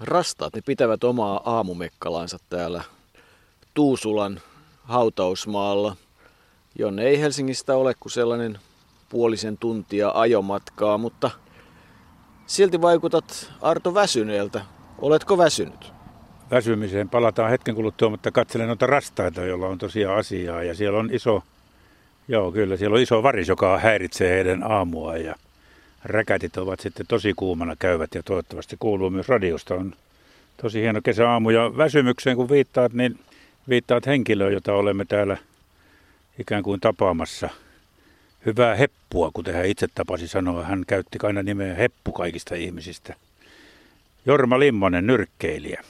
rastaat, ne pitävät omaa aamumekkalaansa täällä Tuusulan hautausmaalla, jonne ei Helsingistä ole kuin sellainen puolisen tuntia ajomatkaa, mutta silti vaikutat Arto väsyneeltä. Oletko väsynyt? Väsymiseen palataan hetken kuluttua, mutta katselen noita rastaita, joilla on tosiaan asiaa. Ja siellä on iso, joo kyllä, siellä on iso varis, joka häiritsee heidän aamua. Ja räkätit ovat sitten tosi kuumana käyvät ja toivottavasti kuuluu myös radiosta. On tosi hieno kesäaamu ja väsymykseen kun viittaat, niin viittaat henkilöön, jota olemme täällä ikään kuin tapaamassa. Hyvää heppua, kuten hän itse tapasi sanoa. Hän käytti aina nimeä heppu kaikista ihmisistä. Jorma Limmonen, nyrkkeilijä.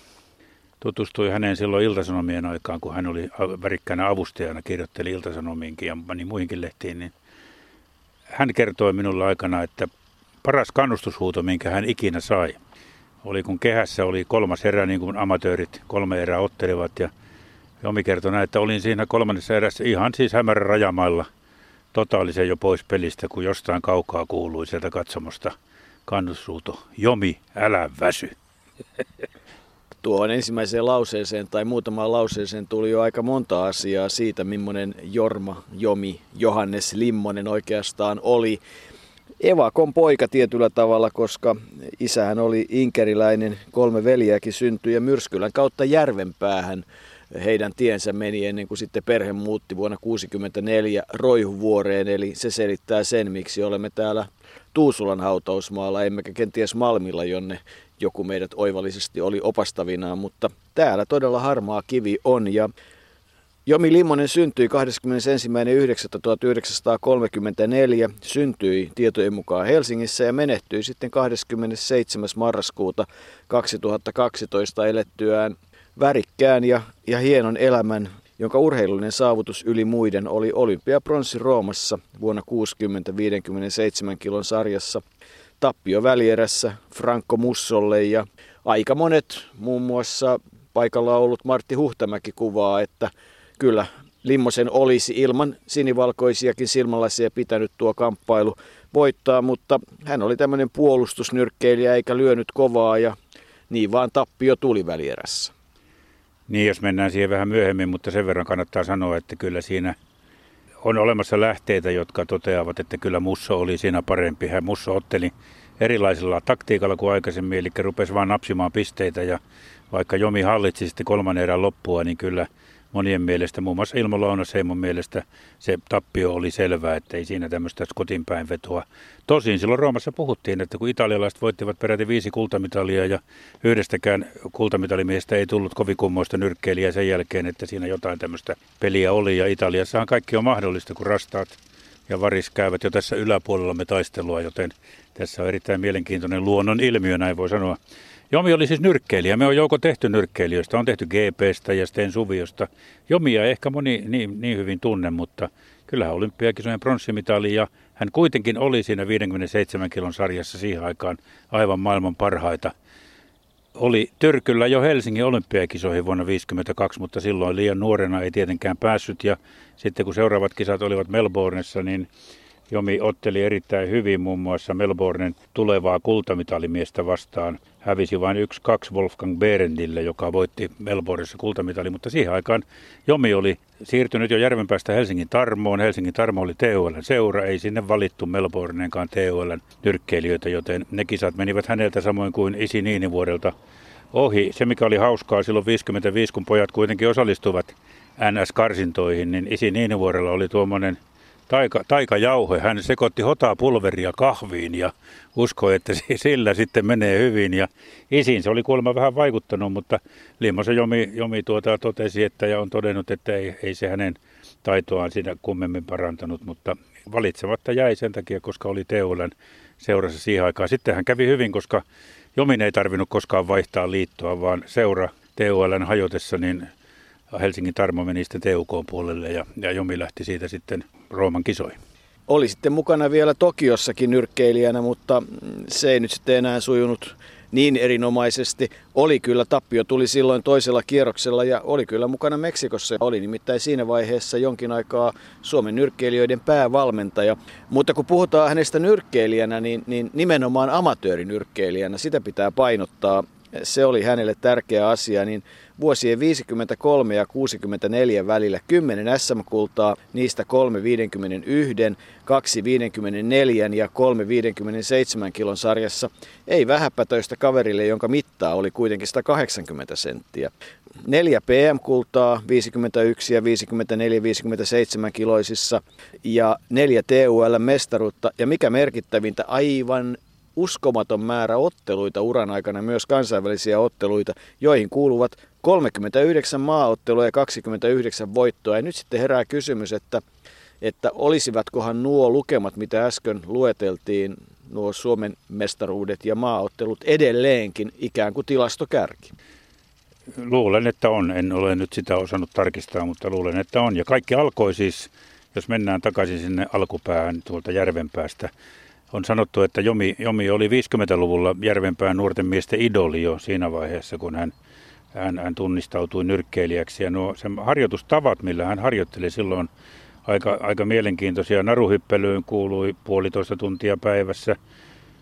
Tutustui häneen silloin iltasanomien aikaan, kun hän oli värikkäänä avustajana, kirjoitteli iltasanomiinkin ja mani muihinkin lehtiin. Niin hän kertoi minulle aikana, että paras kannustushuuto, minkä hän ikinä sai, oli kun kehässä oli kolmas erä, niin kuin amatöörit kolme erää ottelivat. Ja Jomi kertoi näin, että olin siinä kolmannessa erässä ihan siis hämärän rajamailla totaalisen jo pois pelistä, kun jostain kaukaa kuului sieltä katsomosta kannustushuuto. Jomi, älä väsy. Tuohon ensimmäiseen lauseeseen tai muutamaan lauseeseen tuli jo aika monta asiaa siitä, millainen Jorma, Jomi, Johannes Limmonen oikeastaan oli. Evakon poika tietyllä tavalla, koska isähän oli inkeriläinen, kolme veljääkin syntyi ja Myrskylän kautta Järvenpäähän heidän tiensä meni ennen kuin sitten perhe muutti vuonna 1964 Roihuvuoreen, eli se selittää sen, miksi olemme täällä Tuusulan hautausmaalla, emmekä kenties Malmilla, jonne joku meidät oivallisesti oli opastavinaan, mutta täällä todella harmaa kivi on ja Jomi Limmonen syntyi 21.9.1934, syntyi tietojen mukaan Helsingissä ja menehtyi sitten 27. marraskuuta 2012 elettyään värikkään ja, ja hienon elämän, jonka urheilullinen saavutus yli muiden oli olympiapronssi Roomassa vuonna 60 57 kilon sarjassa, tappio välierässä Franco Mussolle ja aika monet, muun muassa paikalla ollut Martti Huhtamäki kuvaa, että kyllä Limmosen olisi ilman sinivalkoisiakin silmälaisia pitänyt tuo kamppailu voittaa, mutta hän oli tämmöinen puolustusnyrkkeilijä eikä lyönyt kovaa ja niin vaan tappio tuli välierässä. Niin, jos mennään siihen vähän myöhemmin, mutta sen verran kannattaa sanoa, että kyllä siinä on olemassa lähteitä, jotka toteavat, että kyllä Musso oli siinä parempi. Hän Musso otteli erilaisella taktiikalla kuin aikaisemmin, eli rupesi vain napsimaan pisteitä ja vaikka Jomi hallitsi sitten kolmannen erän loppua, niin kyllä – monien mielestä, muun muassa Ilmo Lounasheimon mielestä se tappio oli selvää, että ei siinä tämmöistä kotinpäin vetoa. Tosin silloin Roomassa puhuttiin, että kun italialaiset voittivat peräti viisi kultamitalia ja yhdestäkään kultamitalimiestä ei tullut kovin kummoista nyrkkeilijää sen jälkeen, että siinä jotain tämmöistä peliä oli. Ja Italiassahan kaikki on mahdollista, kun rastaat ja varis käyvät jo tässä yläpuolella me taistelua, joten tässä on erittäin mielenkiintoinen luonnon ilmiö, näin voi sanoa. Jomi oli siis nyrkkeilijä. Me on jouko tehty nyrkkeilijöistä. On tehty GPstä ja Sten Suviosta. Jomia ehkä moni niin, niin hyvin tunne, mutta kyllähän olympiakisojen pronssimitali ja hän kuitenkin oli siinä 57 kilon sarjassa siihen aikaan aivan maailman parhaita. Oli Tyrkyllä jo Helsingin olympiakisoihin vuonna 1952, mutta silloin liian nuorena ei tietenkään päässyt. Ja sitten kun seuraavat kisat olivat Melbourneissa, niin Jomi otteli erittäin hyvin muun muassa Melbournen tulevaa kultamitalimiestä vastaan. Hävisi vain yksi kaksi Wolfgang Berendille, joka voitti Melbourneissa kultamitali, mutta siihen aikaan Jomi oli siirtynyt jo Järvenpäästä Helsingin Tarmoon. Helsingin Tarmo oli TUL seura, ei sinne valittu Melbourneenkaan TUL nyrkkeilijöitä, joten ne kisat menivät häneltä samoin kuin isi Niinivuodelta ohi. Se mikä oli hauskaa silloin 55, kun pojat kuitenkin osallistuvat NS-karsintoihin, niin isi Niinivuorella oli tuommoinen – taika, taikajauhe. Hän sekoitti hotaa pulveria kahviin ja uskoi, että sillä sitten menee hyvin. Ja isiin se oli kuulemma vähän vaikuttanut, mutta Limmosen Jomi, Jomi tuota totesi, että ja on todennut, että ei, ei se hänen taitoaan siinä kummemmin parantanut, mutta valitsematta jäi sen takia, koska oli Teulän seurassa siihen aikaan. Sitten hän kävi hyvin, koska Jomin ei tarvinnut koskaan vaihtaa liittoa, vaan seura TULn hajotessa, niin Helsingin Tarmo meni sitten TUK puolelle ja, ja Jomi lähti siitä sitten Rooman kisoihin. Oli sitten mukana vielä Tokiossakin nyrkkeilijänä, mutta se ei nyt sitten enää sujunut niin erinomaisesti. Oli kyllä, tappio tuli silloin toisella kierroksella ja oli kyllä mukana Meksikossa. Oli nimittäin siinä vaiheessa jonkin aikaa Suomen nyrkkeilijöiden päävalmentaja. Mutta kun puhutaan hänestä nyrkkeilijänä, niin, niin nimenomaan amatöörinyrkkeilijänä, sitä pitää painottaa se oli hänelle tärkeä asia, niin vuosien 53 ja 64 välillä 10 SM-kultaa, niistä 3,51, 2,54 ja 3,57 kilon sarjassa, ei vähäpätöistä kaverille, jonka mittaa oli kuitenkin 180 senttiä. Neljä PM-kultaa 51 ja 54, 57 kiloisissa ja neljä TUL-mestaruutta ja mikä merkittävintä aivan uskomaton määrä otteluita uran aikana, myös kansainvälisiä otteluita, joihin kuuluvat 39 maaottelua ja 29 voittoa. Ja nyt sitten herää kysymys, että, että olisivatkohan nuo lukemat, mitä äsken lueteltiin, nuo Suomen mestaruudet ja maaottelut edelleenkin ikään kuin tilastokärki? Luulen, että on. En ole nyt sitä osannut tarkistaa, mutta luulen, että on. Ja kaikki alkoi siis, jos mennään takaisin sinne alkupäähän tuolta Järvenpäästä, on sanottu, että Jomi, Jomi oli 50-luvulla Järvenpään nuorten miesten idoli jo siinä vaiheessa, kun hän, hän, hän tunnistautui nyrkkeilijäksi. Ja nuo sen harjoitustavat, millä hän harjoitteli silloin, aika, aika mielenkiintoisia. Naruhyppelyyn kuului puolitoista tuntia päivässä.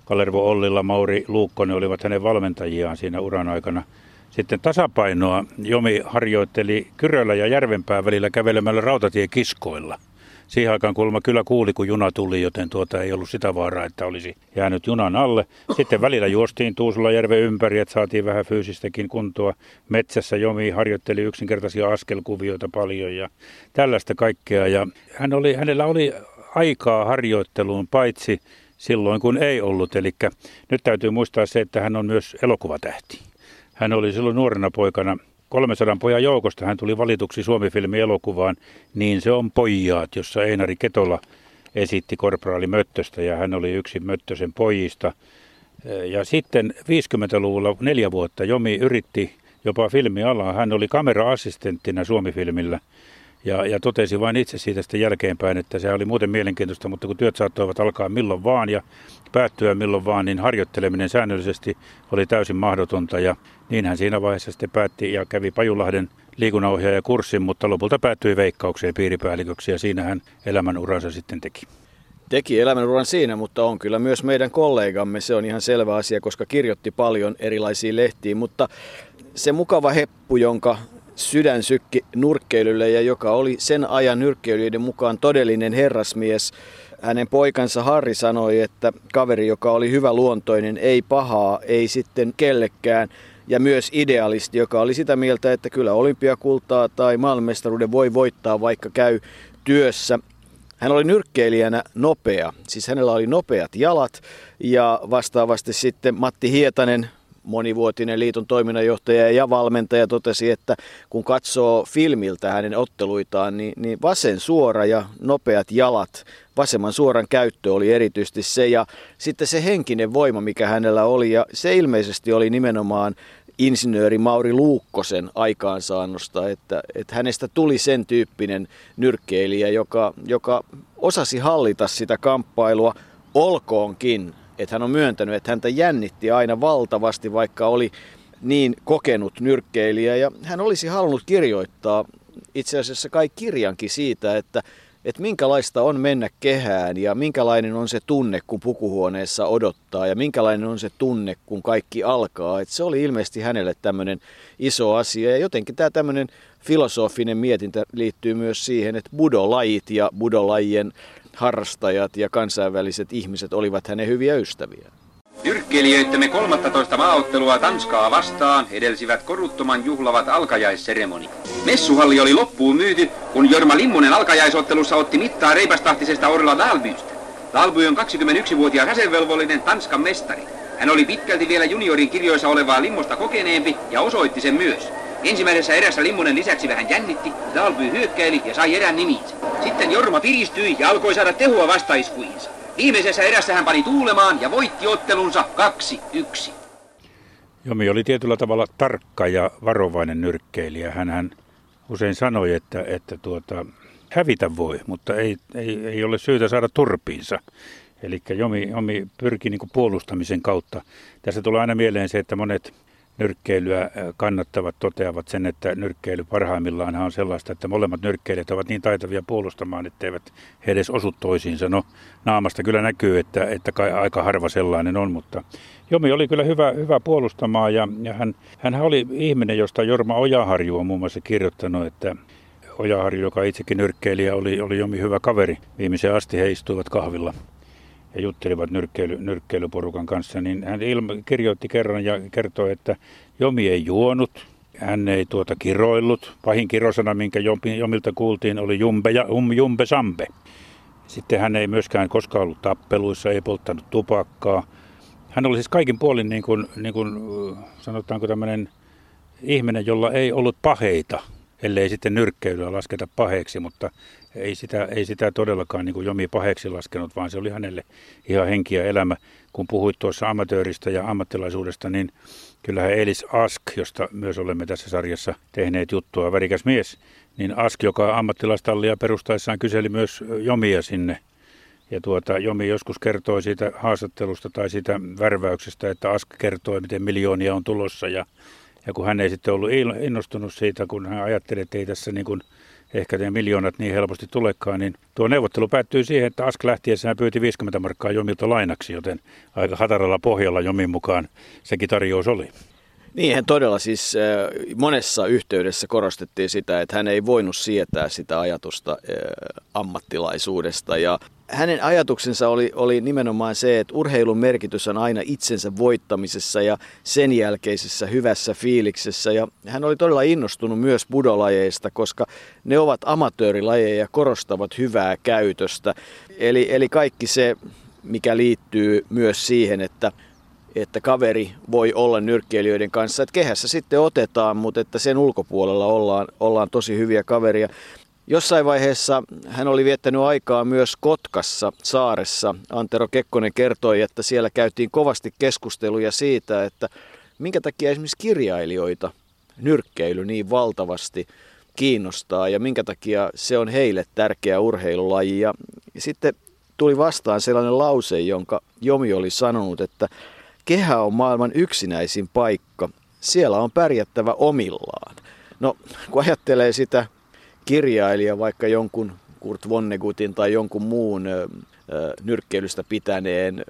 Kalervo Ollilla, Mauri Luukkonen olivat hänen valmentajiaan siinä uran aikana. Sitten tasapainoa Jomi harjoitteli Kyrölä ja Järvenpään välillä kävelemällä rautatiekiskoilla – siihen aikaan kulma kyllä kuuli, kun juna tuli, joten tuota ei ollut sitä vaaraa, että olisi jäänyt junan alle. Sitten välillä juostiin Tuusulajärven ympäri, että saatiin vähän fyysistäkin kuntoa. Metsässä Jomi harjoitteli yksinkertaisia askelkuvioita paljon ja tällaista kaikkea. Ja hän oli, hänellä oli aikaa harjoitteluun paitsi silloin, kun ei ollut. Eli nyt täytyy muistaa se, että hän on myös elokuvatähti. Hän oli silloin nuorena poikana 300 pojan joukosta hän tuli valituksi Suomi-filmi-elokuvaan Niin se on pojat, jossa Einari Ketola esitti korporaali Möttöstä ja hän oli yksi Möttösen pojista. Ja sitten 50-luvulla neljä vuotta Jomi yritti jopa filmialaa. Hän oli kamera-assistenttina Suomi-filmillä ja, ja totesi vain itse siitä sitten jälkeenpäin, että se oli muuten mielenkiintoista, mutta kun työt saattoivat alkaa milloin vaan ja päättyä milloin vaan, niin harjoitteleminen säännöllisesti oli täysin mahdotonta. Ja niin hän siinä vaiheessa sitten päätti ja kävi Pajulahden liikunnanohjaajakurssin, mutta lopulta päättyi veikkaukseen piiripäälliköksi ja siinä hän elämänuransa sitten teki. Teki elämänuran siinä, mutta on kyllä myös meidän kollegamme. Se on ihan selvä asia, koska kirjoitti paljon erilaisiin lehtiin, mutta se mukava heppu, jonka sydän sykki nurkkeilylle ja joka oli sen ajan nyrkkeilyiden mukaan todellinen herrasmies. Hänen poikansa Harri sanoi, että kaveri, joka oli hyvä luontoinen, ei pahaa, ei sitten kellekään, ja myös idealisti, joka oli sitä mieltä, että kyllä olympiakultaa tai maailmanmestaruuden voi voittaa, vaikka käy työssä. Hän oli nyrkkeilijänä nopea, siis hänellä oli nopeat jalat ja vastaavasti sitten Matti Hietanen, monivuotinen liiton toiminnanjohtaja ja valmentaja totesi, että kun katsoo filmiltä hänen otteluitaan, niin, niin vasen suora ja nopeat jalat, vasemman suoran käyttö oli erityisesti se ja sitten se henkinen voima, mikä hänellä oli ja se ilmeisesti oli nimenomaan insinööri Mauri Luukkosen aikaansaannosta, että, että hänestä tuli sen tyyppinen nyrkkeilijä, joka, joka osasi hallita sitä kamppailua, olkoonkin että hän on myöntänyt, että häntä jännitti aina valtavasti, vaikka oli niin kokenut nyrkkeilijä. Ja hän olisi halunnut kirjoittaa itse asiassa kai kirjankin siitä, että, että minkälaista on mennä kehään ja minkälainen on se tunne, kun pukuhuoneessa odottaa ja minkälainen on se tunne, kun kaikki alkaa. Että se oli ilmeisesti hänelle tämmöinen iso asia ja jotenkin tämä tämmöinen filosofinen mietintä liittyy myös siihen, että budolajit ja budolajien harrastajat ja kansainväliset ihmiset olivat hänen hyviä ystäviä. Nyrkkeilijöittämme 13 maaottelua Tanskaa vastaan edelsivät koruttoman juhlavat alkajaisseremoni. Messuhalli oli loppuun myyty, kun Jorma Limmonen alkajaisottelussa otti mittaa reipastahtisesta Orla Dalbystä. Dalby on 21-vuotias asevelvollinen Tanskan mestari. Hän oli pitkälti vielä juniorin kirjoissa olevaa Limmosta kokeneempi ja osoitti sen myös. Ensimmäisessä erässä Limmonen lisäksi vähän jännitti, Dalby hyökkäili ja sai erän nimiinsä. Sitten Jorma piristyi ja alkoi saada tehua vastaiskuihinsa. Viimeisessä erässä hän pani tuulemaan ja voitti ottelunsa 2-1. Jomi oli tietyllä tavalla tarkka ja varovainen nyrkkeilijä. Hän usein sanoi, että, että tuota, hävitä voi, mutta ei, ei, ei ole syytä saada turpiinsa. Eli Jomi, Jomi pyrki niin puolustamisen kautta. Tässä tulee aina mieleen se, että monet nyrkkeilyä kannattavat toteavat sen, että nyrkkeily parhaimmillaan on sellaista, että molemmat nyrkkeilijät ovat niin taitavia puolustamaan, etteivät he edes osu toisiinsa. No naamasta kyllä näkyy, että, että kai aika harva sellainen on, mutta Jomi oli kyllä hyvä, hyvä puolustamaan ja, ja hän, hän oli ihminen, josta Jorma Ojaharju on muun muassa kirjoittanut, että Ojaharju, joka itsekin nyrkkeilijä, oli, oli Jomi hyvä kaveri. Viimeisen asti he istuivat kahvilla ja juttelivat nyrkkeily, nyrkkeilyporukan kanssa, niin hän ilma, kirjoitti kerran ja kertoi, että Jomi ei juonut, hän ei tuota kiroillut. Pahin kirosana, minkä Jomilta kuultiin, oli jumbe, ja, um, jumbe sambe. Sitten hän ei myöskään koskaan ollut tappeluissa, ei polttanut tupakkaa. Hän oli siis kaikin puolin, niin kuin, niin kuin sanotaanko tämmöinen ihminen, jolla ei ollut paheita, ellei sitten nyrkkeilyä lasketa paheeksi, mutta ei sitä, ei sitä todellakaan niin kuin Jomi paheksi laskenut, vaan se oli hänelle ihan henki ja elämä. Kun puhuit tuossa amatööristä ja ammattilaisuudesta, niin kyllähän Elis Ask, josta myös olemme tässä sarjassa tehneet juttua, värikäs mies, niin Ask, joka ammattilaistallia perustaessaan kyseli myös Jomia sinne. Ja tuota, Jomi joskus kertoi siitä haastattelusta tai siitä värväyksestä, että Ask kertoi, miten miljoonia on tulossa. Ja, ja kun hän ei sitten ollut innostunut siitä, kun hän ajatteli, että ei tässä niin kuin – ehkä ne miljoonat niin helposti tulekaan, niin tuo neuvottelu päättyi siihen, että Ask lähtiessään pyyti 50 markkaa Jomilta lainaksi, joten aika hataralla pohjalla Jomin mukaan sekin tarjous oli. Niin, todella siis äh, monessa yhteydessä korostettiin sitä, että hän ei voinut sietää sitä ajatusta äh, ammattilaisuudesta ja hänen ajatuksensa oli, oli nimenomaan se, että urheilun merkitys on aina itsensä voittamisessa ja sen jälkeisessä hyvässä fiiliksessä. Ja hän oli todella innostunut myös budolajeista, koska ne ovat amatöörilajeja ja korostavat hyvää käytöstä. Eli, eli kaikki se, mikä liittyy myös siihen, että että kaveri voi olla nyrkkeilijöiden kanssa, että kehässä sitten otetaan, mutta että sen ulkopuolella ollaan, ollaan tosi hyviä kaveria. Jossain vaiheessa hän oli viettänyt aikaa myös Kotkassa saaressa. Antero Kekkonen kertoi, että siellä käytiin kovasti keskusteluja siitä, että minkä takia esimerkiksi kirjailijoita nyrkkeily niin valtavasti kiinnostaa ja minkä takia se on heille tärkeä urheilulaji. Ja sitten tuli vastaan sellainen lause, jonka Jomi oli sanonut, että kehä on maailman yksinäisin paikka. Siellä on pärjättävä omillaan. No, kun ajattelee sitä kirjailija vaikka jonkun Kurt Vonnegutin tai jonkun muun nyrkkeilystä pitäneen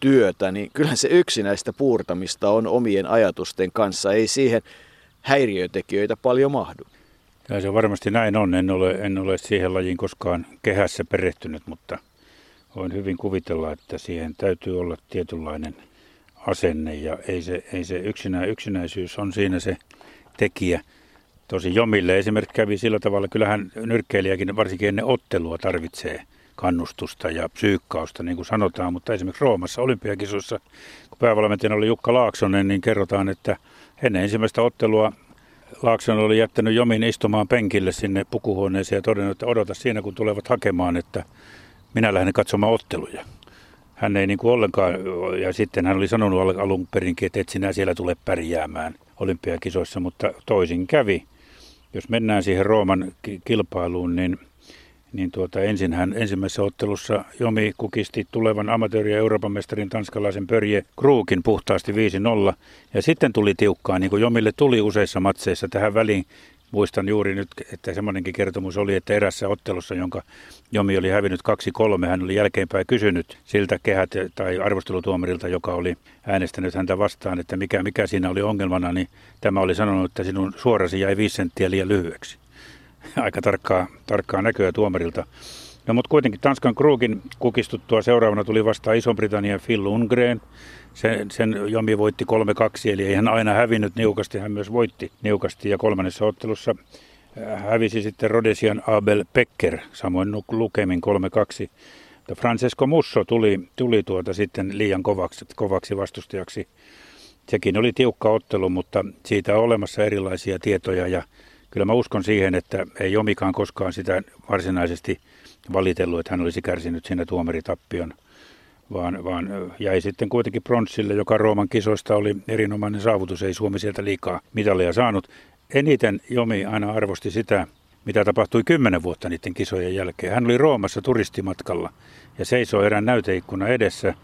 työtä, niin kyllähän se yksinäistä puurtamista on omien ajatusten kanssa. Ei siihen häiriötekijöitä paljon mahdu. Ja se varmasti näin on. En ole, en ole siihen lajiin koskaan kehässä perehtynyt, mutta voin hyvin kuvitella, että siihen täytyy olla tietynlainen asenne ja ei se, ei se yksinä, yksinäisyys on siinä se tekijä. Tosi Jomille esimerkiksi kävi sillä tavalla, kyllähän nyrkkeilijäkin varsinkin ennen ottelua tarvitsee kannustusta ja psyykkausta, niin kuin sanotaan, mutta esimerkiksi Roomassa olympiakisoissa, kun päävalmentajana oli Jukka Laaksonen, niin kerrotaan, että ennen ensimmäistä ottelua Laakson oli jättänyt Jomin istumaan penkille sinne pukuhuoneeseen ja todennut, että odota siinä, kun tulevat hakemaan, että minä lähden katsomaan otteluja. Hän ei niin kuin ollenkaan, ja sitten hän oli sanonut alun perinkin, että et sinä siellä tule pärjäämään olympiakisoissa, mutta toisin kävi jos mennään siihen Rooman kilpailuun, niin, niin tuota, ensin hän ensimmäisessä ottelussa Jomi kukisti tulevan amatööri- ja Euroopan mestarin tanskalaisen Pörje Kruukin puhtaasti 5-0. Ja sitten tuli tiukkaa, niin kuin Jomille tuli useissa matseissa tähän väliin muistan juuri nyt, että semmoinenkin kertomus oli, että erässä ottelussa, jonka Jomi oli hävinnyt 2-3, hän oli jälkeenpäin kysynyt siltä kehät tai arvostelutuomarilta, joka oli äänestänyt häntä vastaan, että mikä, mikä siinä oli ongelmana, niin tämä oli sanonut, että sinun suorasi jäi 5 senttiä liian lyhyeksi. Aika tarkkaa, tarkkaa näköä tuomarilta. No mutta kuitenkin Tanskan Krugin kukistuttua seuraavana tuli vastaan Iso-Britannian Phil Lundgren. Sen, sen Jomi voitti 3-2, eli ei hän aina hävinnyt niukasti, hän myös voitti niukasti. Ja kolmannessa ottelussa äh, hävisi sitten Rodesian Abel Pecker, samoin lukemin 3-2. Francesco Musso tuli, tuli tuota sitten liian kovaksi, kovaksi vastustajaksi. Sekin oli tiukka ottelu, mutta siitä on olemassa erilaisia tietoja ja kyllä mä uskon siihen, että ei Jomikaan koskaan sitä varsinaisesti valitellut, että hän olisi kärsinyt siinä tuomaritappion vaan, vaan jäi sitten kuitenkin pronssille, joka Rooman kisoista oli erinomainen saavutus. Ei Suomi sieltä liikaa mitalia saanut. Eniten Jomi aina arvosti sitä, mitä tapahtui kymmenen vuotta niiden kisojen jälkeen. Hän oli Roomassa turistimatkalla ja seisoi erään näyteikkuna edessä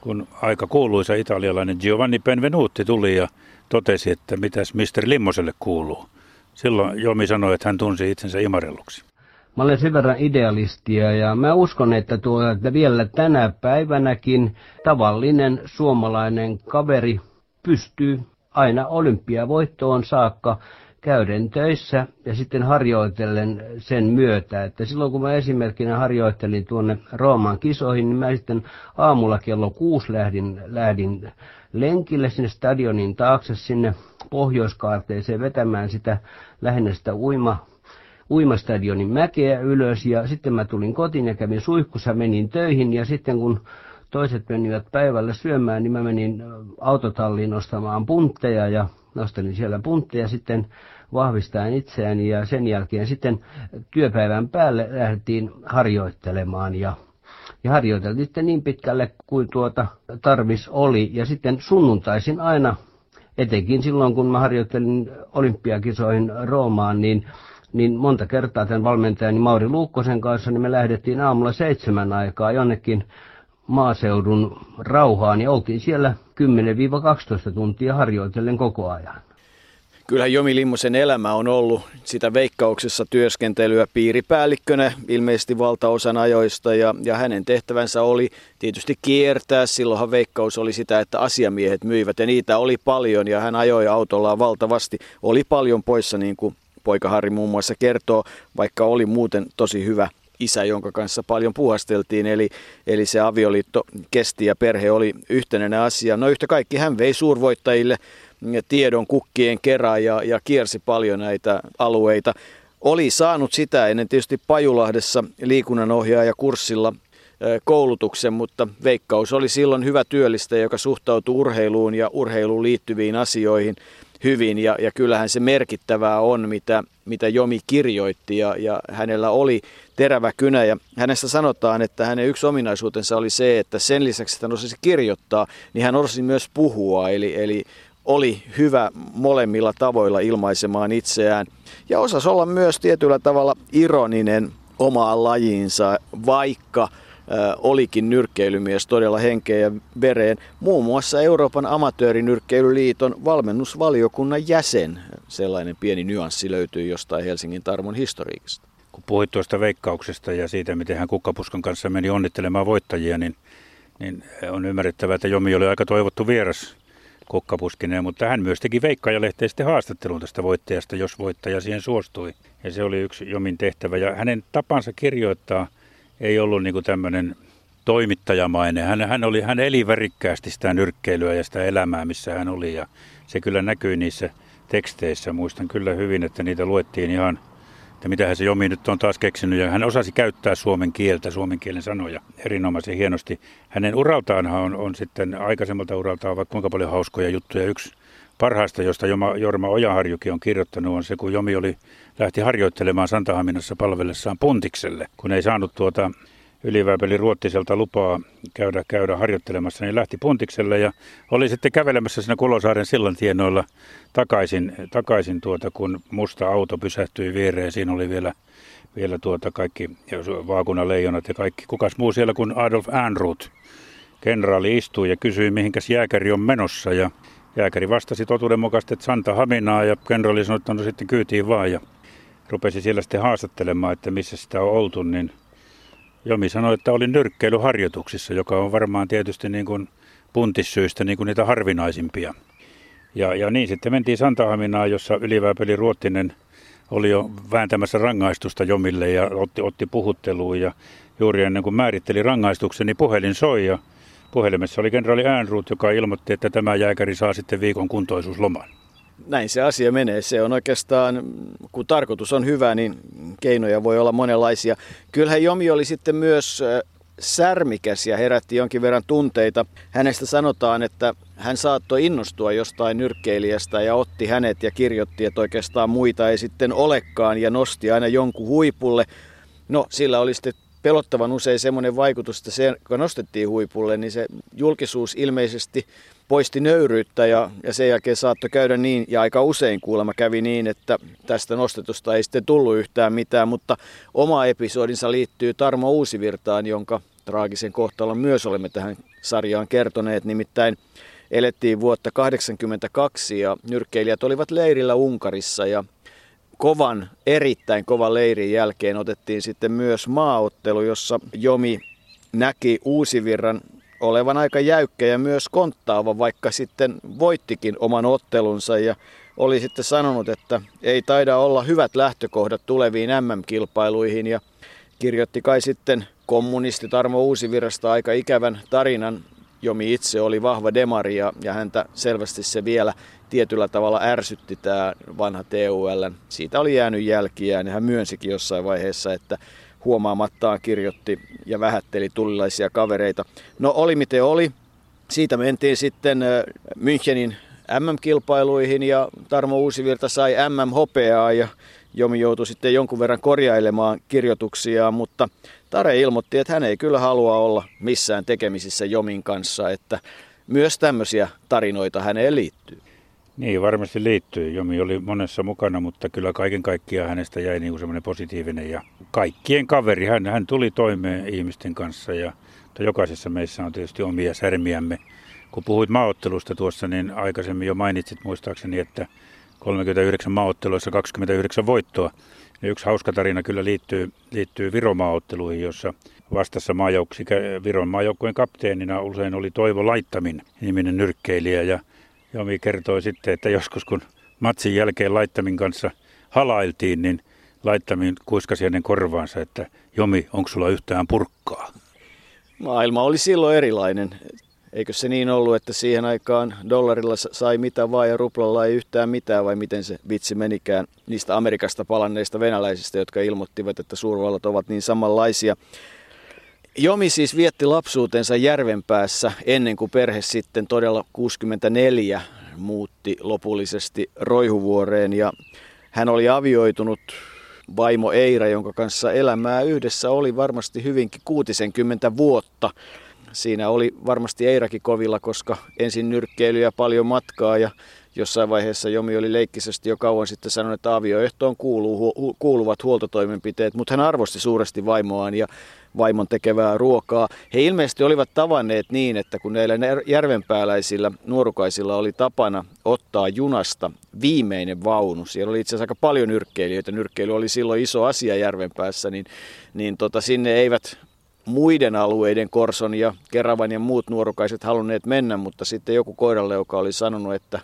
kun aika kuuluisa italialainen Giovanni Benvenuti tuli ja totesi, että mitäs Mr. Limmoselle kuuluu. Silloin Jomi sanoi, että hän tunsi itsensä imarelluksi. Mä olen sen verran idealistia ja mä uskon, että, tuo, että vielä tänä päivänäkin tavallinen suomalainen kaveri pystyy aina olympiavoittoon saakka käyden töissä ja sitten harjoitellen sen myötä. Että silloin kun mä esimerkkinä harjoittelin tuonne Rooman kisoihin, niin mä sitten aamulla kello kuusi lähdin, lähdin lenkille sinne stadionin taakse sinne pohjoiskaarteeseen vetämään sitä lähinnä sitä uima, uimastadionin mäkeä ylös ja sitten mä tulin kotiin ja kävin suihkussa, menin töihin ja sitten kun toiset menivät päivällä syömään, niin mä menin autotalliin ostamaan puntteja ja nostelin siellä puntteja sitten vahvistaen itseäni ja sen jälkeen sitten työpäivän päälle lähdettiin harjoittelemaan ja, ja harjoiteltiin sitten niin pitkälle kuin tuota tarvis oli. Ja sitten sunnuntaisin aina, etenkin silloin kun mä harjoittelin olympiakisoihin Roomaan, niin niin monta kertaa tämän valmentajani Mauri Luukkosen kanssa, niin me lähdettiin aamulla seitsemän aikaa jonnekin maaseudun rauhaan ja oltiin siellä 10-12 tuntia harjoitellen koko ajan. Kyllähän Jomi Limmosen elämä on ollut sitä veikkauksessa työskentelyä piiripäällikkönä ilmeisesti valtaosan ajoista ja, ja hänen tehtävänsä oli tietysti kiertää. Silloinhan veikkaus oli sitä, että asiamiehet myivät ja niitä oli paljon ja hän ajoi autollaan valtavasti. Oli paljon poissa niin kuin poika Harri muun muassa kertoo, vaikka oli muuten tosi hyvä isä, jonka kanssa paljon puhasteltiin, eli, eli se avioliitto kesti ja perhe oli yhtenäinen asia. No yhtä kaikki hän vei suurvoittajille tiedon kukkien kerran ja, ja kiersi paljon näitä alueita. Oli saanut sitä ennen tietysti Pajulahdessa liikunnanohjaaja kurssilla koulutuksen, mutta Veikkaus oli silloin hyvä työllistäjä, joka suhtautui urheiluun ja urheiluun liittyviin asioihin hyvin. Ja, ja kyllähän se merkittävää on, mitä, mitä Jomi kirjoitti. Ja, ja hänellä oli terävä kynä. Ja hänestä sanotaan, että hänen yksi ominaisuutensa oli se, että sen lisäksi, että hän osasi kirjoittaa, niin hän osasi myös puhua, eli, eli oli hyvä molemmilla tavoilla ilmaisemaan itseään. Ja osasi olla myös tietyllä tavalla ironinen omaan lajiinsa, vaikka – olikin nyrkkeilymies todella henkeä ja vereen. Muun muassa Euroopan amatöörinyrkkeilyliiton valmennusvaliokunnan jäsen. Sellainen pieni nyanssi löytyy jostain Helsingin Tarmon historiikista. Kun puhuit tuosta veikkauksesta ja siitä, miten hän kukkapuskan kanssa meni onnittelemaan voittajia, niin, niin on ymmärrettävää, että Jomi oli aika toivottu vieras kukkapuskineen, mutta hän myös teki Veikkaja-lehteen sitten haastattelun tästä voittajasta, jos voittaja siihen suostui. Ja se oli yksi Jomin tehtävä. Ja hänen tapansa kirjoittaa – ei ollut niin tämmöinen toimittajamainen. Hän, hän, oli, hän eli värikkäästi sitä nyrkkeilyä ja sitä elämää, missä hän oli. Ja se kyllä näkyi niissä teksteissä. Muistan kyllä hyvin, että niitä luettiin ihan, että mitä se Jomi nyt on taas keksinyt. Ja hän osasi käyttää suomen kieltä, suomen kielen sanoja erinomaisen hienosti. Hänen uraltaanhan on, on sitten aikaisemmalta uraltaan vaikka kuinka paljon hauskoja juttuja. Yksi parhaista, josta Jorma Ojaharjukin on kirjoittanut, on se, kun Jomi oli, lähti harjoittelemaan Santahaminassa palvellessaan Puntikselle, kun ei saanut tuota Ylivääpeli Ruottiselta lupaa käydä, käydä harjoittelemassa, niin lähti Puntikselle ja oli sitten kävelemässä siinä Kulosaaren sillan tienoilla takaisin, takaisin tuota, kun musta auto pysähtyi viereen. Siinä oli vielä, vielä tuota kaikki vaakunaleijonat ja kaikki. Kukas muu siellä kuin Adolf Ehrnrooth. Kenraali istui ja kysyi, mihinkäs jääkäri on menossa ja Jääkäri vastasi totuudenmukaisesti, että Santa Haminaa ja kenraali sanoi, että no sitten kyytiin vaan ja rupesi siellä sitten haastattelemaan, että missä sitä on oltu, niin Jomi sanoi, että oli nyrkkeilyharjoituksissa, joka on varmaan tietysti niin kuin puntissyistä niin kuin niitä harvinaisimpia. Ja, ja niin sitten mentiin Santahaminaan, jossa ylivääpeli Ruottinen oli jo vääntämässä rangaistusta Jomille ja otti, otti puhutteluun. Ja juuri ennen kuin määritteli rangaistuksen, niin puhelin soi ja Puhelimessa oli kenraali Äänruut, joka ilmoitti, että tämä jääkäri saa sitten viikon kuntoisuusloman. Näin se asia menee. Se on oikeastaan, kun tarkoitus on hyvä, niin keinoja voi olla monenlaisia. Kyllähän Jomi oli sitten myös särmikäs ja herätti jonkin verran tunteita. Hänestä sanotaan, että hän saattoi innostua jostain nyrkkeilijästä ja otti hänet ja kirjoitti, että oikeastaan muita ei sitten olekaan ja nosti aina jonkun huipulle. No, sillä oli sitten pelottavan usein semmoinen vaikutus, että se, kun nostettiin huipulle, niin se julkisuus ilmeisesti poisti nöyryyttä ja, ja sen jälkeen saattoi käydä niin, ja aika usein kuulemma kävi niin, että tästä nostetusta ei sitten tullut yhtään mitään, mutta oma episodinsa liittyy Tarmo Uusivirtaan, jonka traagisen kohtalon myös olemme tähän sarjaan kertoneet. Nimittäin elettiin vuotta 1982 ja nyrkkeilijät olivat leirillä Unkarissa ja kovan, erittäin kovan leirin jälkeen otettiin sitten myös maaottelu, jossa Jomi näki Uusivirran olevan aika jäykkä ja myös konttaava, vaikka sitten voittikin oman ottelunsa ja oli sitten sanonut, että ei taida olla hyvät lähtökohdat tuleviin MM-kilpailuihin ja kirjoitti kai sitten kommunisti Tarmo Uusivirrasta aika ikävän tarinan. Jomi itse oli vahva demari ja, ja häntä selvästi se vielä tietyllä tavalla ärsytti tämä vanha TUL. Siitä oli jäänyt jälkiä ja hän myönsikin jossain vaiheessa, että huomaamattaan kirjoitti ja vähätteli tulilaisia kavereita. No oli miten oli. Siitä mentiin sitten Münchenin MM-kilpailuihin ja Tarmo Uusivirta sai MM-hopeaa ja Jomi joutui sitten jonkun verran korjailemaan kirjoituksia, mutta Tare ilmoitti, että hän ei kyllä halua olla missään tekemisissä Jomin kanssa, että myös tämmöisiä tarinoita häneen liittyy. Niin, varmasti liittyy. Jomi oli monessa mukana, mutta kyllä kaiken kaikkiaan hänestä jäi niin semmoinen positiivinen ja kaikkien kaveri. Hän, hän tuli toimeen ihmisten kanssa ja jokaisessa meissä on tietysti omia särmiämme. Kun puhuit maaottelusta tuossa, niin aikaisemmin jo mainitsit muistaakseni, että 39 maaotteluissa 29 voittoa. Ja yksi hauska tarina kyllä liittyy, liittyy Viromaaotteluihin, jossa vastassa maajouksi, Viron maajoukkueen kapteenina usein oli Toivo Laittamin niminen nyrkkeilijä. Ja Jomi kertoi sitten, että joskus kun matsin jälkeen Laittamin kanssa halailtiin, niin Laittamin kuiskasi ennen korvaansa, että Jomi, onko sulla yhtään purkkaa? Maailma oli silloin erilainen. Eikö se niin ollut, että siihen aikaan dollarilla sai mitä vaan ja ruplalla ei yhtään mitään vai miten se vitsi menikään niistä Amerikasta palanneista venäläisistä, jotka ilmoittivat, että suurvallat ovat niin samanlaisia. Jomi siis vietti lapsuutensa Järvenpäässä ennen kuin perhe sitten todella 64 muutti lopullisesti Roihuvuoreen ja hän oli avioitunut vaimo Eira, jonka kanssa elämää yhdessä oli varmasti hyvinkin 60 vuotta. Siinä oli varmasti Eirakin kovilla, koska ensin nyrkkeilyä paljon matkaa ja jossain vaiheessa Jomi oli leikkisesti jo kauan sitten sanonut, että avioehtoon kuuluu, hu, kuuluvat huoltotoimenpiteet, mutta hän arvosti suuresti vaimoaan ja vaimon tekevää ruokaa. He ilmeisesti olivat tavanneet niin, että kun näillä järvenpääläisillä nuorukaisilla oli tapana ottaa junasta viimeinen vaunu, siellä oli itse asiassa aika paljon nyrkkeilijöitä, nyrkkeily oli silloin iso asia järvenpäässä, niin, niin tota, sinne eivät muiden alueiden Korson ja Keravan ja muut nuorukaiset halunneet mennä, mutta sitten joku koiralle, joka oli sanonut, että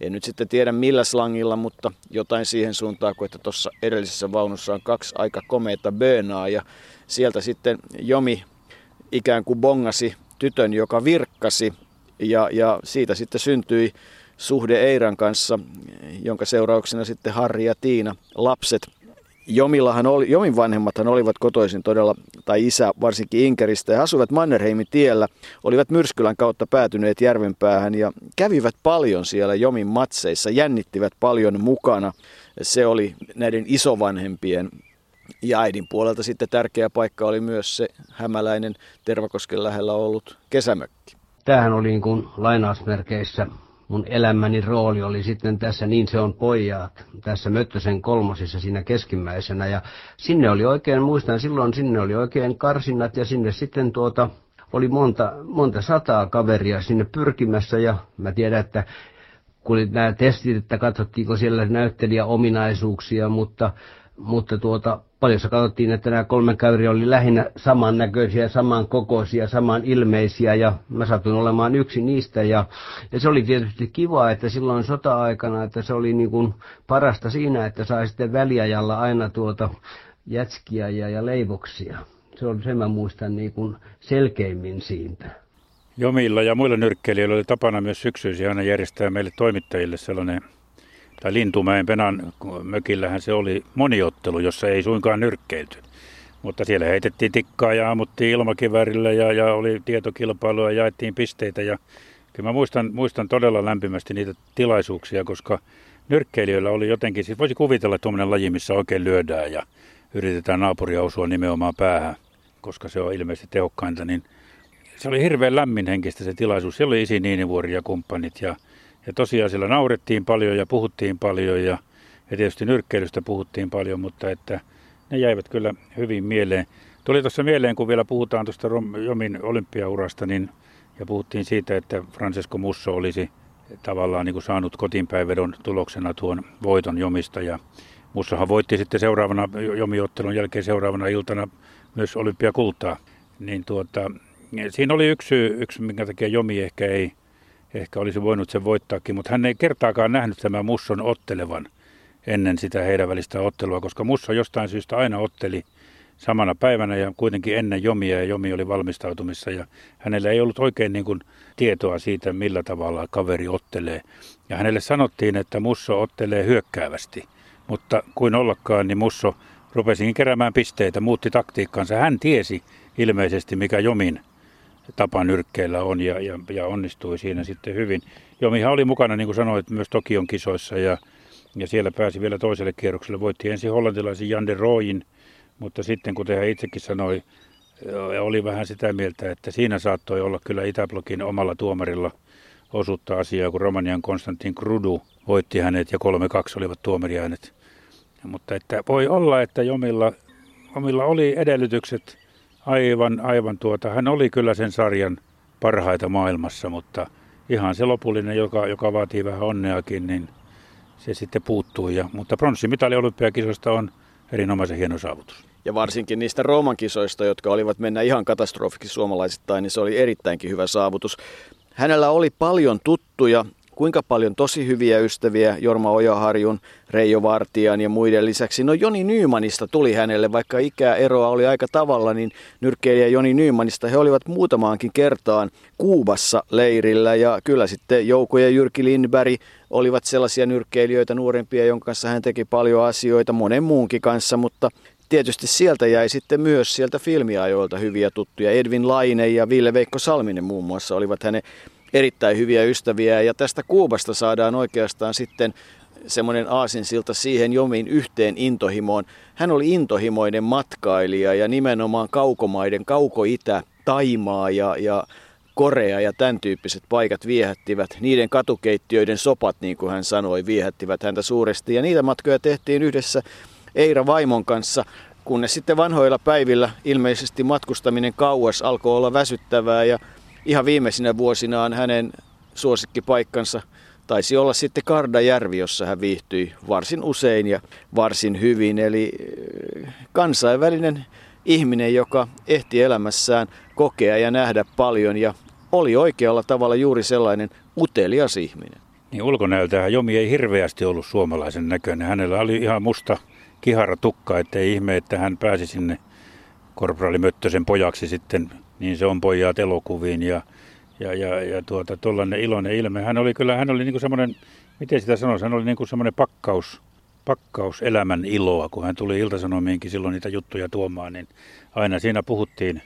en nyt sitten tiedä millä slangilla, mutta jotain siihen suuntaan, kun että tuossa edellisessä vaunussa on kaksi aika komeita bönaa ja sieltä sitten Jomi ikään kuin bongasi tytön, joka virkkasi ja, ja siitä sitten syntyi suhde Eiran kanssa, jonka seurauksena sitten Harri ja Tiina, lapset, Jomillahan oli, Jomin vanhemmathan olivat kotoisin todella, tai isä varsinkin Inkeristä, ja asuivat Mannerheimin tiellä, olivat Myrskylän kautta päätyneet Järvenpäähän ja kävivät paljon siellä Jomin matseissa, jännittivät paljon mukana. Se oli näiden isovanhempien ja äidin puolelta sitten tärkeä paikka oli myös se hämäläinen Tervakosken lähellä ollut kesämökki. Tämähän oli niin kuin lainausmerkeissä mun elämäni rooli oli sitten tässä Niin se on pojat, tässä Möttösen kolmosissa siinä keskimmäisenä. Ja sinne oli oikein, muistan silloin sinne oli oikein karsinnat ja sinne sitten tuota, oli monta, monta sataa kaveria sinne pyrkimässä ja mä tiedän, että kun nämä testit, että katsottiinko siellä näyttelijä ominaisuuksia, mutta mutta tuota, paljon katsottiin, että nämä kolme käyriä oli lähinnä samannäköisiä, samankokoisia, saman ilmeisiä ja mä satuin olemaan yksi niistä ja, ja se oli tietysti kiva, että silloin sota-aikana, että se oli niin kuin parasta siinä, että sai sitten väliajalla aina tuota jätskiä ja, ja leivoksia. Se on sen mä muistan niin kuin selkeimmin siitä. Jomilla ja muilla nyrkkeilijöillä oli tapana myös syksyisin aina järjestää meille toimittajille sellainen tai Lintumäen Penan mökillähän se oli moniottelu, jossa ei suinkaan nyrkkeilty. Mutta siellä heitettiin tikkaa ja ammuttiin ilmakivärillä ja, ja oli tietokilpailua ja jaettiin pisteitä. Ja kyllä mä muistan, muistan todella lämpimästi niitä tilaisuuksia, koska nyrkkeilijöillä oli jotenkin, siis voisi kuvitella tuommoinen laji, missä oikein lyödään ja yritetään naapuria osua nimenomaan päähän, koska se on ilmeisesti tehokkainta, niin se oli hirveän lämmin henkistä se tilaisuus. Siellä oli Isi Niinivuori ja kumppanit ja ja tosiaan siellä naurettiin paljon ja puhuttiin paljon ja, ja tietysti nyrkkeilystä puhuttiin paljon, mutta että ne jäivät kyllä hyvin mieleen. Tuli tuossa mieleen, kun vielä puhutaan tuosta Jomin olympiaurasta, niin Ja puhuttiin siitä, että Francesco Musso olisi tavallaan niin kuin saanut kotiinpäinvedon tuloksena tuon voiton jomista. Ja Mussohan voitti sitten seuraavana jomiottelun jälkeen seuraavana iltana myös olympiakultaa. Niin tuota, siinä oli yksi yksi, minkä takia jomi ehkä ei ehkä olisi voinut sen voittaakin, mutta hän ei kertaakaan nähnyt tämän Musson ottelevan ennen sitä heidän välistä ottelua, koska Musso jostain syystä aina otteli samana päivänä ja kuitenkin ennen Jomia ja Jomi oli valmistautumissa ja hänellä ei ollut oikein niin kuin tietoa siitä, millä tavalla kaveri ottelee. Ja hänelle sanottiin, että Musso ottelee hyökkäävästi, mutta kuin ollakaan, niin Musso rupesikin keräämään pisteitä, muutti taktiikkansa. Hän tiesi ilmeisesti, mikä Jomin tapa nyrkkeillä on ja, ja, ja onnistui siinä sitten hyvin. Jomihan oli mukana, niin kuin sanoit, myös Tokion kisoissa ja, ja siellä pääsi vielä toiselle kierrokselle. Voitti ensin hollantilaisen Jan de Rooyin, mutta sitten kuten hän itsekin sanoi, oli vähän sitä mieltä, että siinä saattoi olla kyllä Itäblokin omalla tuomarilla osuutta asiaa, kun Romanian Konstantin Krudu voitti hänet ja 3-2 olivat tuomariäänet. Mutta että voi olla, että Jomilla, Jomilla oli edellytykset aivan, aivan tuota, hän oli kyllä sen sarjan parhaita maailmassa, mutta ihan se lopullinen, joka, joka vaatii vähän onneakin, niin se sitten puuttuu. Ja, mutta pronssimitali olympiakisoista on erinomaisen hieno saavutus. Ja varsinkin niistä Rooman kisoista, jotka olivat mennä ihan katastrofiksi suomalaisittain, niin se oli erittäinkin hyvä saavutus. Hänellä oli paljon tuttuja, kuinka paljon tosi hyviä ystäviä Jorma Ojaharjun, Reijo Vartijan ja muiden lisäksi. No Joni Nyymanista tuli hänelle, vaikka ikäeroa oli aika tavalla, niin nyrkkeilijä Joni Nyymanista he olivat muutamaankin kertaan Kuubassa leirillä ja kyllä sitten Jouko ja Jyrki Lindberg olivat sellaisia nyrkkeilijöitä nuorempia, jonka kanssa hän teki paljon asioita monen muunkin kanssa, mutta tietysti sieltä jäi sitten myös sieltä filmiajoilta hyviä tuttuja. Edvin Laine ja Ville Veikko Salminen muun muassa olivat hänen erittäin hyviä ystäviä ja tästä Kuubasta saadaan oikeastaan sitten semmoinen aasinsilta siihen jomin yhteen intohimoon. Hän oli intohimoinen matkailija ja nimenomaan kaukomaiden, kauko-itä, Taimaa ja, ja Korea ja tämän tyyppiset paikat viehättivät. Niiden katukeittiöiden sopat, niin kuin hän sanoi, viehättivät häntä suuresti. Ja niitä matkoja tehtiin yhdessä Eira Vaimon kanssa, kunnes sitten vanhoilla päivillä ilmeisesti matkustaminen kauas alkoi olla väsyttävää ja ihan viimeisinä vuosinaan hänen suosikkipaikkansa taisi olla sitten Kardajärvi, jossa hän viihtyi varsin usein ja varsin hyvin. Eli äh, kansainvälinen ihminen, joka ehti elämässään kokea ja nähdä paljon ja oli oikealla tavalla juuri sellainen utelias ihminen. Niin ulkonäöltähän Jomi ei hirveästi ollut suomalaisen näköinen. Hänellä oli ihan musta kihara tukka, ettei ihme, että hän pääsi sinne korporaali Möttösen pojaksi sitten niin se on pojat elokuviin ja, ja, ja, ja tuota, tuollainen iloinen ilme. Hän oli kyllä, hän oli niin kuin semmoinen, miten sitä sanoisi, hän oli niin kuin semmoinen pakkaus, pakkaus elämän iloa, kun hän tuli Iltasanomiinkin silloin niitä juttuja tuomaan, niin aina siinä puhuttiin,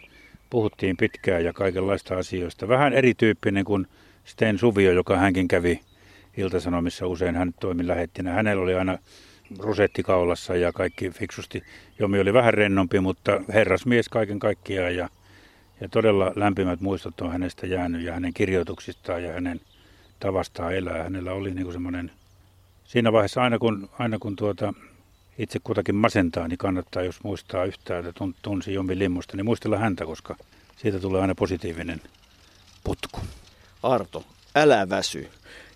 puhuttiin pitkään ja kaikenlaista asioista. Vähän erityyppinen kuin Sten Suvio, joka hänkin kävi Iltasanomissa usein, hän toimi lähettinä. Hänellä oli aina rusettikaulassa ja kaikki fiksusti. Jomi oli vähän rennompi, mutta herrasmies kaiken kaikkiaan ja ja todella lämpimät muistot on hänestä jäänyt ja hänen kirjoituksistaan ja hänen tavastaan elää. Hänellä oli niin semmoinen, siinä vaiheessa aina kun, aina kun tuota, itse kutakin masentaa, niin kannattaa, jos muistaa yhtään, että tunsi Jommi Limmusta, niin muistella häntä, koska siitä tulee aina positiivinen putku. Arto, älä väsy.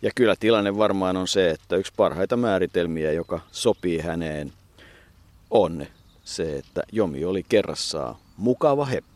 Ja kyllä tilanne varmaan on se, että yksi parhaita määritelmiä, joka sopii häneen, on se, että Jomi oli kerrassaan mukava heppu.